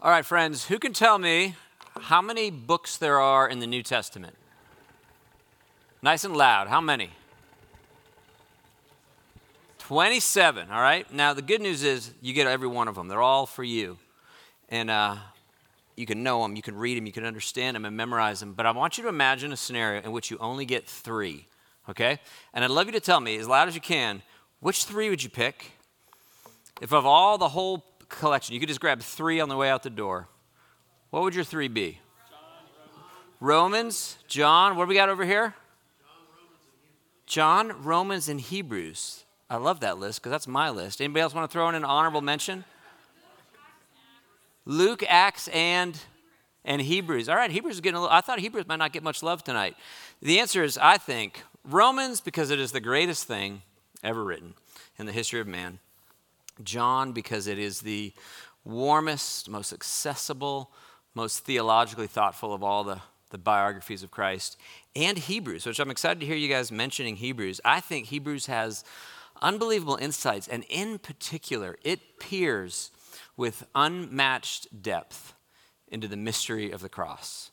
All right, friends, who can tell me how many books there are in the New Testament? Nice and loud. How many? 27, all right? Now, the good news is you get every one of them, they're all for you. And uh, you can know them, you can read them, you can understand them and memorize them. But I want you to imagine a scenario in which you only get three, okay? And I'd love you to tell me, as loud as you can, which three would you pick? If of all the whole collection, you could just grab three on the way out the door, what would your three be? Romans, John, what do we got over here? John, Romans, and Hebrews. I love that list because that's my list. Anybody else want to throw in an honorable mention? Luke, Acts, and and Hebrews. All right, Hebrews is getting a little, I thought Hebrews might not get much love tonight. The answer is, I think, Romans, because it is the greatest thing ever written in the history of man. John, because it is the warmest, most accessible, most theologically thoughtful of all the, the biographies of Christ. And Hebrews, which I'm excited to hear you guys mentioning Hebrews. I think Hebrews has unbelievable insights, and in particular, it peers with unmatched depth into the mystery of the cross.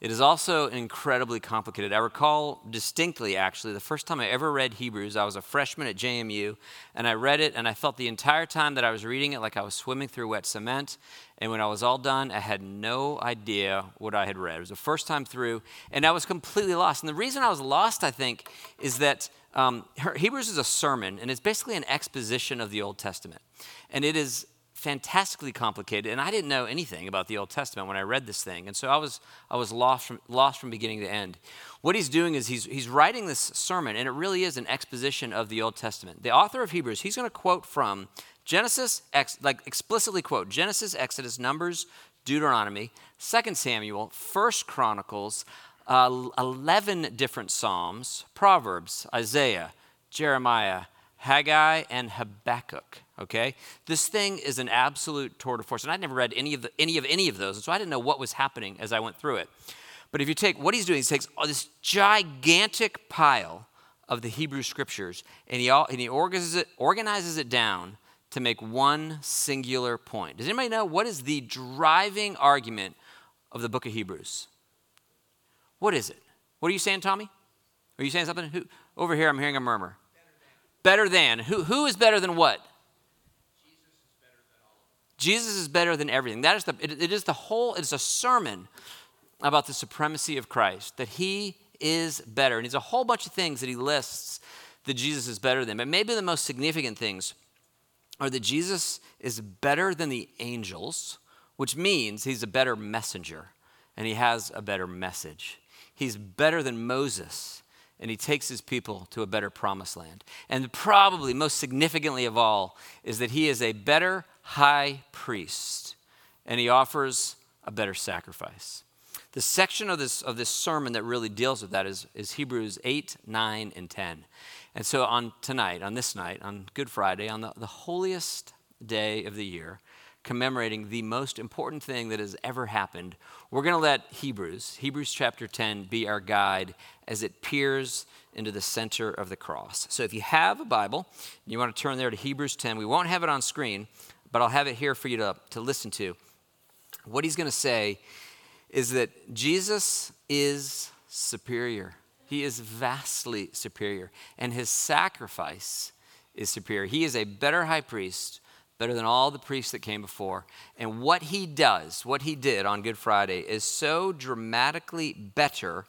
It is also incredibly complicated. I recall distinctly, actually, the first time I ever read Hebrews, I was a freshman at JMU, and I read it, and I felt the entire time that I was reading it like I was swimming through wet cement. And when I was all done, I had no idea what I had read. It was the first time through, and I was completely lost. And the reason I was lost, I think, is that um, Hebrews is a sermon, and it's basically an exposition of the Old Testament. And it is fantastically complicated, and I didn't know anything about the Old Testament when I read this thing, and so I was I was lost from lost from beginning to end. What he's doing is he's he's writing this sermon, and it really is an exposition of the Old Testament. The author of Hebrews, he's going to quote from Genesis, like explicitly quote Genesis, Exodus, Numbers, Deuteronomy, Second Samuel, First Chronicles, uh, eleven different Psalms, Proverbs, Isaiah, Jeremiah, Haggai, and Habakkuk okay? This thing is an absolute tour de force. And I'd never read any of, the, any of any of those, and so I didn't know what was happening as I went through it. But if you take what he's doing, he takes this gigantic pile of the Hebrew scriptures and he, all, and he organizes, it, organizes it down to make one singular point. Does anybody know what is the driving argument of the book of Hebrews? What is it? What are you saying, Tommy? Are you saying something? Who, over here, I'm hearing a murmur. Better than. Who, who is better than what? Jesus is better than everything. That is the, it, it is the whole, it is a sermon about the supremacy of Christ, that he is better. And he's a whole bunch of things that he lists that Jesus is better than. But maybe the most significant things are that Jesus is better than the angels, which means he's a better messenger and he has a better message. He's better than Moses and he takes his people to a better promised land. And probably most significantly of all is that he is a better high priest, and he offers a better sacrifice. The section of this, of this sermon that really deals with that is, is Hebrews 8, 9, and 10. And so on tonight, on this night, on Good Friday, on the, the holiest day of the year, commemorating the most important thing that has ever happened, we're going to let Hebrews, Hebrews chapter 10, be our guide as it peers into the center of the cross. So if you have a Bible, you want to turn there to Hebrews 10, we won't have it on screen, but I'll have it here for you to, to listen to. What he's going to say is that Jesus is superior. He is vastly superior, and his sacrifice is superior. He is a better high priest, better than all the priests that came before. And what he does, what he did on Good Friday, is so dramatically better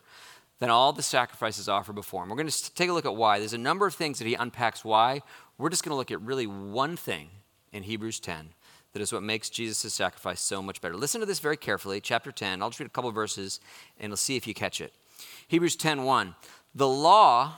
than all the sacrifices offered before him. We're going to take a look at why. There's a number of things that he unpacks why. We're just going to look at really one thing in Hebrews 10 that is what makes Jesus' sacrifice so much better. Listen to this very carefully, chapter 10. I'll just read a couple verses and we'll see if you catch it. Hebrews 10:1. The law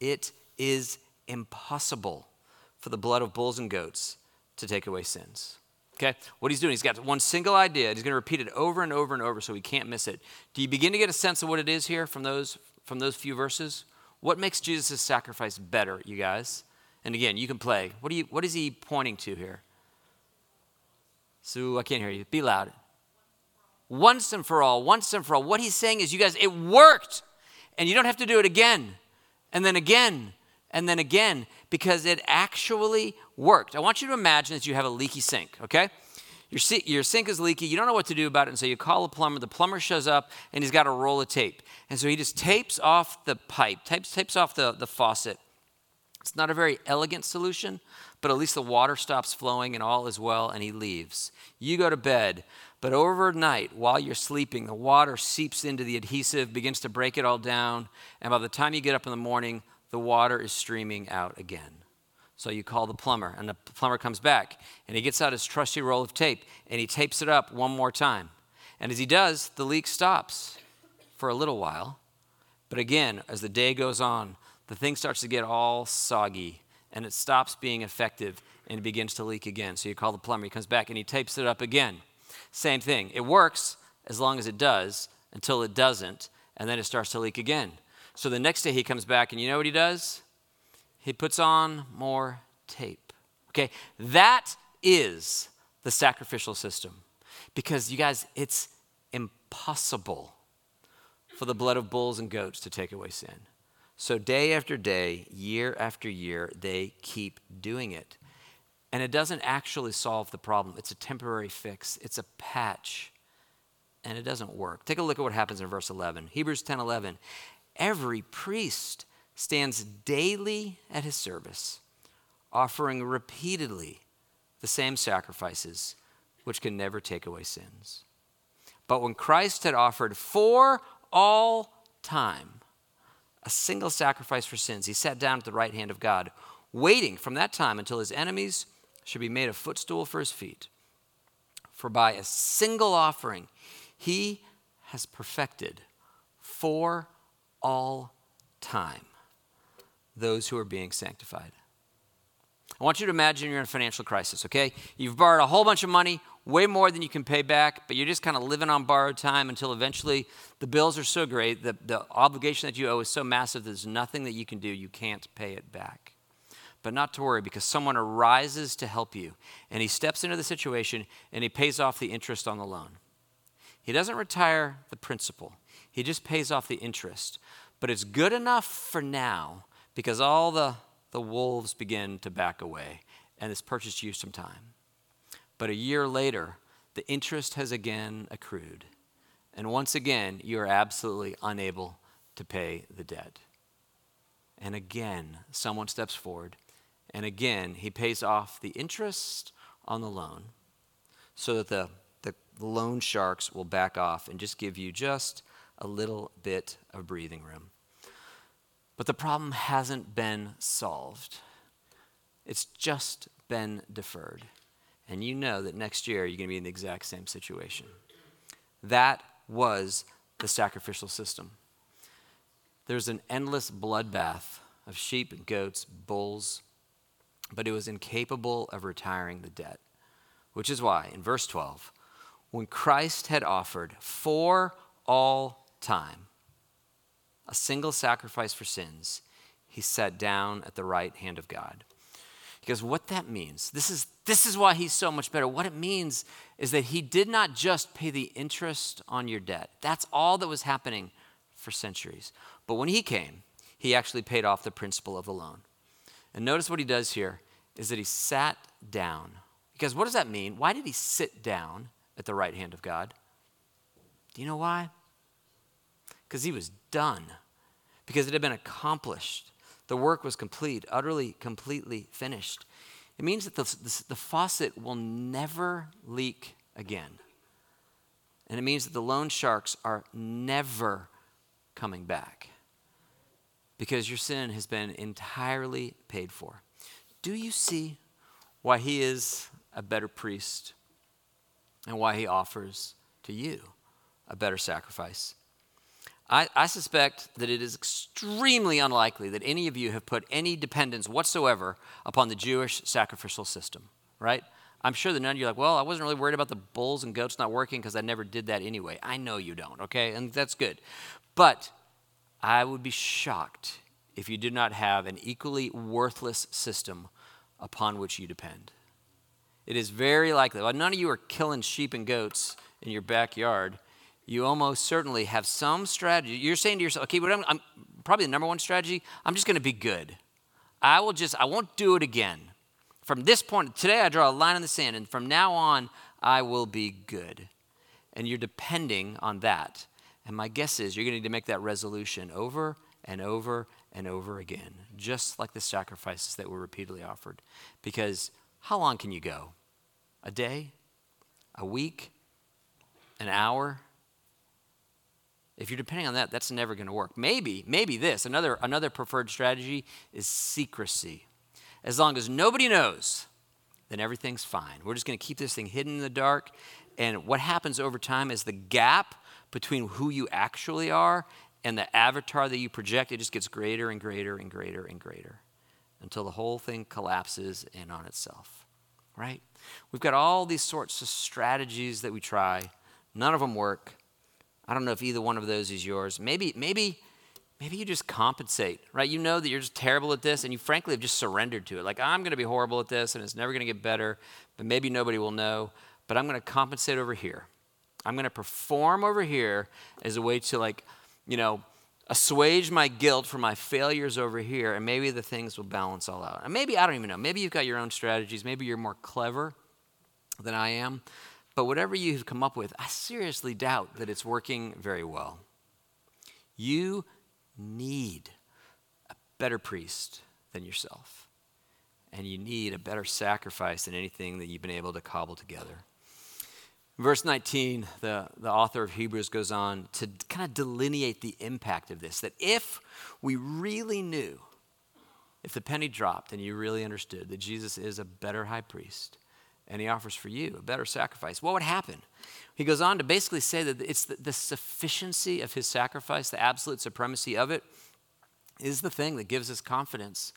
It is impossible for the blood of bulls and goats to take away sins. Okay? What he's doing, he's got one single idea. He's going to repeat it over and over and over so he can't miss it. Do you begin to get a sense of what it is here from those from those few verses? What makes Jesus' sacrifice better, you guys? And again, you can play. What, do you, what is he pointing to here? Sue, I can't hear you. Be loud. Once and for all, once and for all. What he's saying is, you guys, it worked. And you don't have to do it again, and then again, and then again, because it actually worked. I want you to imagine that you have a leaky sink, okay? Your, your sink is leaky. You don't know what to do about it. And so you call a plumber. The plumber shows up and he's got a roll of tape. And so he just tapes off the pipe, tapes, tapes off the, the faucet. It's not a very elegant solution, but at least the water stops flowing and all is well, and he leaves. You go to bed, but overnight, while you're sleeping, the water seeps into the adhesive, begins to break it all down, and by the time you get up in the morning, the water is streaming out again. So you call the plumber, and the plumber comes back, and he gets out his trusty roll of tape, and he tapes it up one more time. And as he does, the leak stops for a little while. But again, as the day goes on, the thing starts to get all soggy, and it stops being effective, and it begins to leak again. So you call the plumber, he comes back, and he tapes it up again. Same thing. It works as long as it does until it doesn't, and then it starts to leak again. So the next day he comes back, and you know what he does? he puts on more tape. Okay, that is the sacrificial system. Because you guys, it's impossible for the blood of bulls and goats to take away sin. So day after day, year after year, they keep doing it. And it doesn't actually solve the problem. It's a temporary fix, it's a patch, and it doesn't work. Take a look at what happens in verse 11. Hebrews 10 11. Every priest stands daily at his service, offering repeatedly the same sacrifices which can never take away sins. But when Christ had offered for all time a single sacrifice for sins, he sat down at the right hand of God, waiting from that time until his enemies should be made a footstool for his feet. For by a single offering, he has perfected for all time those who are being sanctified. I want you to imagine you're in a financial crisis, okay? You've borrowed a whole bunch of money, way more than you can pay back, but you're just kind of living on borrowed time until eventually the bills are so great, the, the obligation that you owe is so massive, there's nothing that you can do. You can't pay it back. But not to worry, because someone arises to help you, and he steps into the situation and he pays off the interest on the loan. He doesn't retire the principal, he just pays off the interest. But it's good enough for now because all the, the wolves begin to back away, and this purchased you some time. But a year later, the interest has again accrued, and once again, you are absolutely unable to pay the debt. And again, someone steps forward, and again, he pays off the interest on the loan so that the, the loan sharks will back off and just give you just a little bit of breathing room. But the problem hasn't been solved, it's just been deferred. And you know that next year you're going to be in the exact same situation. That was the sacrificial system. There's an endless bloodbath of sheep goats, bulls, but it was incapable of retiring the debt. Which is why, in verse 12, when Christ had offered for all time a single sacrifice for sins, he sat down at the right hand of God. Because what that means, this is, this is why he's so much better. What it means is that he did not just pay the interest on your debt, that's all that was happening for centuries. But when he came, he actually paid off the principal of the loan. And notice what he does here is that he sat down. Because what does that mean? Why did he sit down at the right hand of God? Do you know why? Because he was done, because it had been accomplished. The work was complete, utterly, completely finished. It means that the, the, the, faucet will never leak again. And it means that the loan sharks are never coming back because your sin has been entirely paid for. Do you see why he is a better priest and why he offers to you a better sacrifice? I, I, suspect that it is extremely unlikely that any of you have put any dependence whatsoever upon the Jewish sacrificial system, right? I'm sure that none of you are like, well, I wasn't really worried about the bulls and goats not working because I never did that anyway. I know you don't, okay? And that's good. But I would be shocked if you did not have an equally worthless system upon which you depend. It is very likely, well, none of you are killing sheep and goats in your backyard. You almost certainly have some strategy. You're saying to yourself, okay, but I'm, I'm probably the number one strategy, I'm just going to be good. I will just, I won't do it again. From this point, today I draw a line in the sand, and from now on, I will be good. And you're depending on that. And my guess is you're going to need to make that resolution over and over and over again, just like the sacrifices that were repeatedly offered. Because how long can you go? A day? A week? An hour? If you're depending on that, that's never going to work. Maybe, maybe this. Another, another preferred strategy is secrecy. As long as nobody knows, then everything's fine. We're just going to keep this thing hidden in the dark. And what happens over time is the gap between who you actually are and the avatar that you project, it just gets greater and greater and greater and greater until the whole thing collapses in on itself, right? We've got all these sorts of strategies that we try. None of them work. I don't know if either one of those is yours. Maybe, maybe, maybe you just compensate, right? You know that you're just terrible at this, and you frankly have just surrendered to it. Like, I'm going to be horrible at this, and it's never going to get better, but maybe nobody will know. But I'm going to compensate over here. I'm going to perform over here as a way to, like, you know, assuage my guilt for my failures over here, and maybe the things will balance all out. And maybe, I don't even know, maybe you've got your own strategies. Maybe you're more clever than I am. But whatever you've come up with, I seriously doubt that it's working very well. You need a better priest than yourself. And you need a better sacrifice than anything that you've been able to cobble together. Verse 19, the, the author of Hebrews goes on to kind of delineate the impact of this that if we really knew, if the penny dropped and you really understood that Jesus is a better high priest, and he offers for you a better sacrifice, what would happen? He goes on to basically say that it's the, the, sufficiency of his sacrifice, the absolute supremacy of it, is the thing that gives us confidence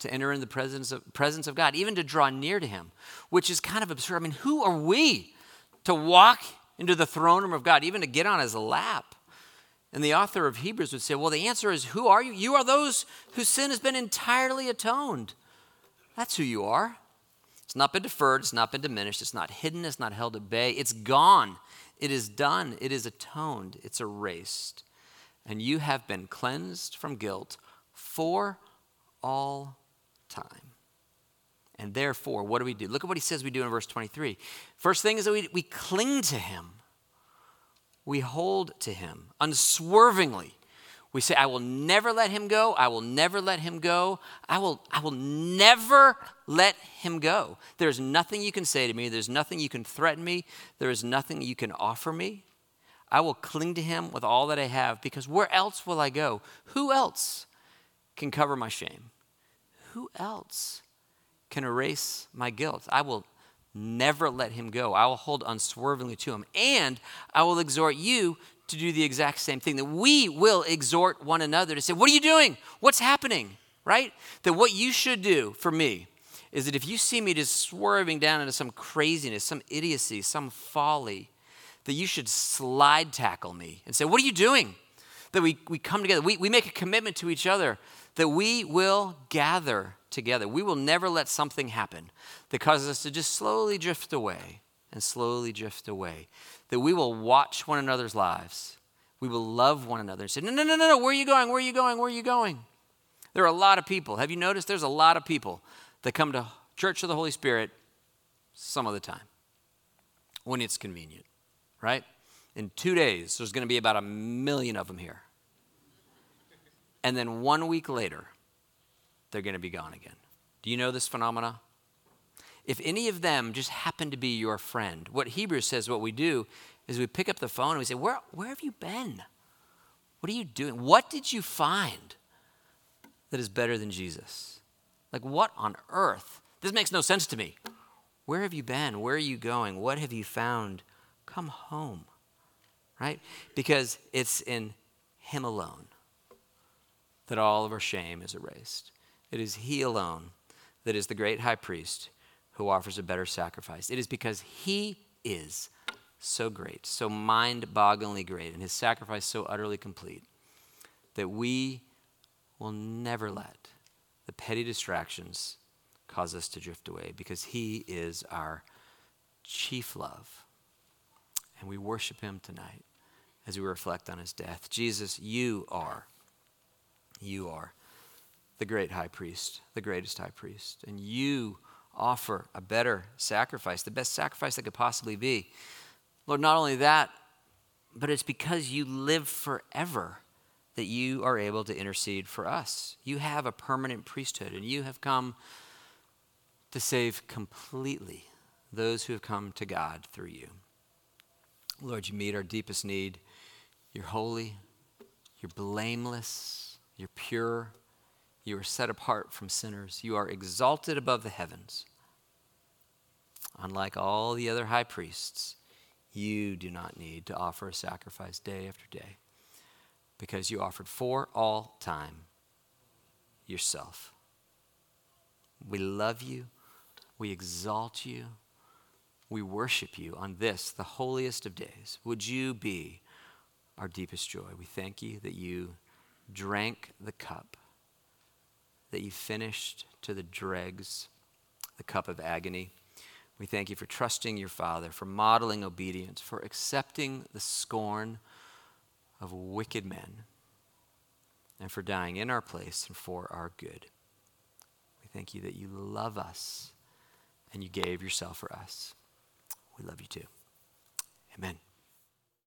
to enter in the presence of, presence of God, even to draw near to him, which is kind of absurd. I mean, who are we to walk into the throne room of God, even to get on his lap? And the author of Hebrews would say, well, the answer is, who are you? You are those whose sin has been entirely atoned. That's who you are. It's not been deferred, it's not been diminished, it's not hidden, it's not held at bay. It's gone. It is done, it is atoned, it's erased. And you have been cleansed from guilt for all time. And therefore, what do we do? Look at what he says we do in verse 23. First thing is that we, we cling to him, we hold to him unswervingly. We say, I will never let him go. I will never let him go. I will, I will never let him go. There's nothing you can say to me. There's nothing you can threaten me. There is nothing you can offer me. I will cling to him with all that I have because where else will I go? Who else can cover my shame? Who else can erase my guilt? I will never let him go. I will hold unswervingly to him. And I will exhort you to do the exact same thing. That we will exhort one another to say, What are you doing? What's happening? Right? That what you should do for me is that if you see me just swerving down into some craziness, some idiocy, some folly, that you should slide tackle me and say, What are you doing? That we, we come together, we, we make a commitment to each other that we will gather together. We will never let something happen that causes us to just slowly drift away and slowly drift away that we will watch one another's lives. We will love one another and say, no, no, no, no, no, where are you going? Where are you going? Where are you going? There are a lot of people. Have you noticed there's a lot of people that come to Church of the Holy Spirit some of the time when it's convenient, right? In two days, there's going to be about a million of them here. And then one week later, they're going to be gone again. Do you know this phenomena? if any of them just happen to be your friend, what Hebrews says what we do is we pick up the phone and we say, Where, where have you been? What are you doing? What did you find that is better than Jesus? Like, what on earth? This makes no sense to me. Where have you been? Where are you going? What have you found? Come home, right? Because it's in Him alone that all of our shame is erased. It is He alone that is the great high priest who offers a better sacrifice. It is because he is so great, so mind bogglingly great, and his sacrifice so utterly complete that we will never let the petty distractions cause us to drift away because he is our chief love. And we worship him tonight as we reflect on his death. Jesus, you are, you are the great high priest, the greatest high priest. And you offer a better sacrifice, the best sacrifice that could possibly be. Lord, not only that, but it's because you live forever that you are able to intercede for us. You have a permanent priesthood, and you have come to save completely those who have come to God through you. Lord, you meet our deepest need. You're holy, you're blameless, you're pure, you are set apart from sinners, you are exalted above the heavens. Unlike all the other high priests, you do not need to offer a sacrifice day after day because you offered for all time yourself. We love you. We exalt you. We worship you on this, the holiest of days. Would you be our deepest joy? We thank you that you drank the cup, that you finished to the dregs the cup of agony. We thank you for trusting your Father, for modeling obedience, for accepting the scorn of wicked men, and for dying in our place and for our good. We thank you that you love us and you gave yourself for us. We love you too. Amen.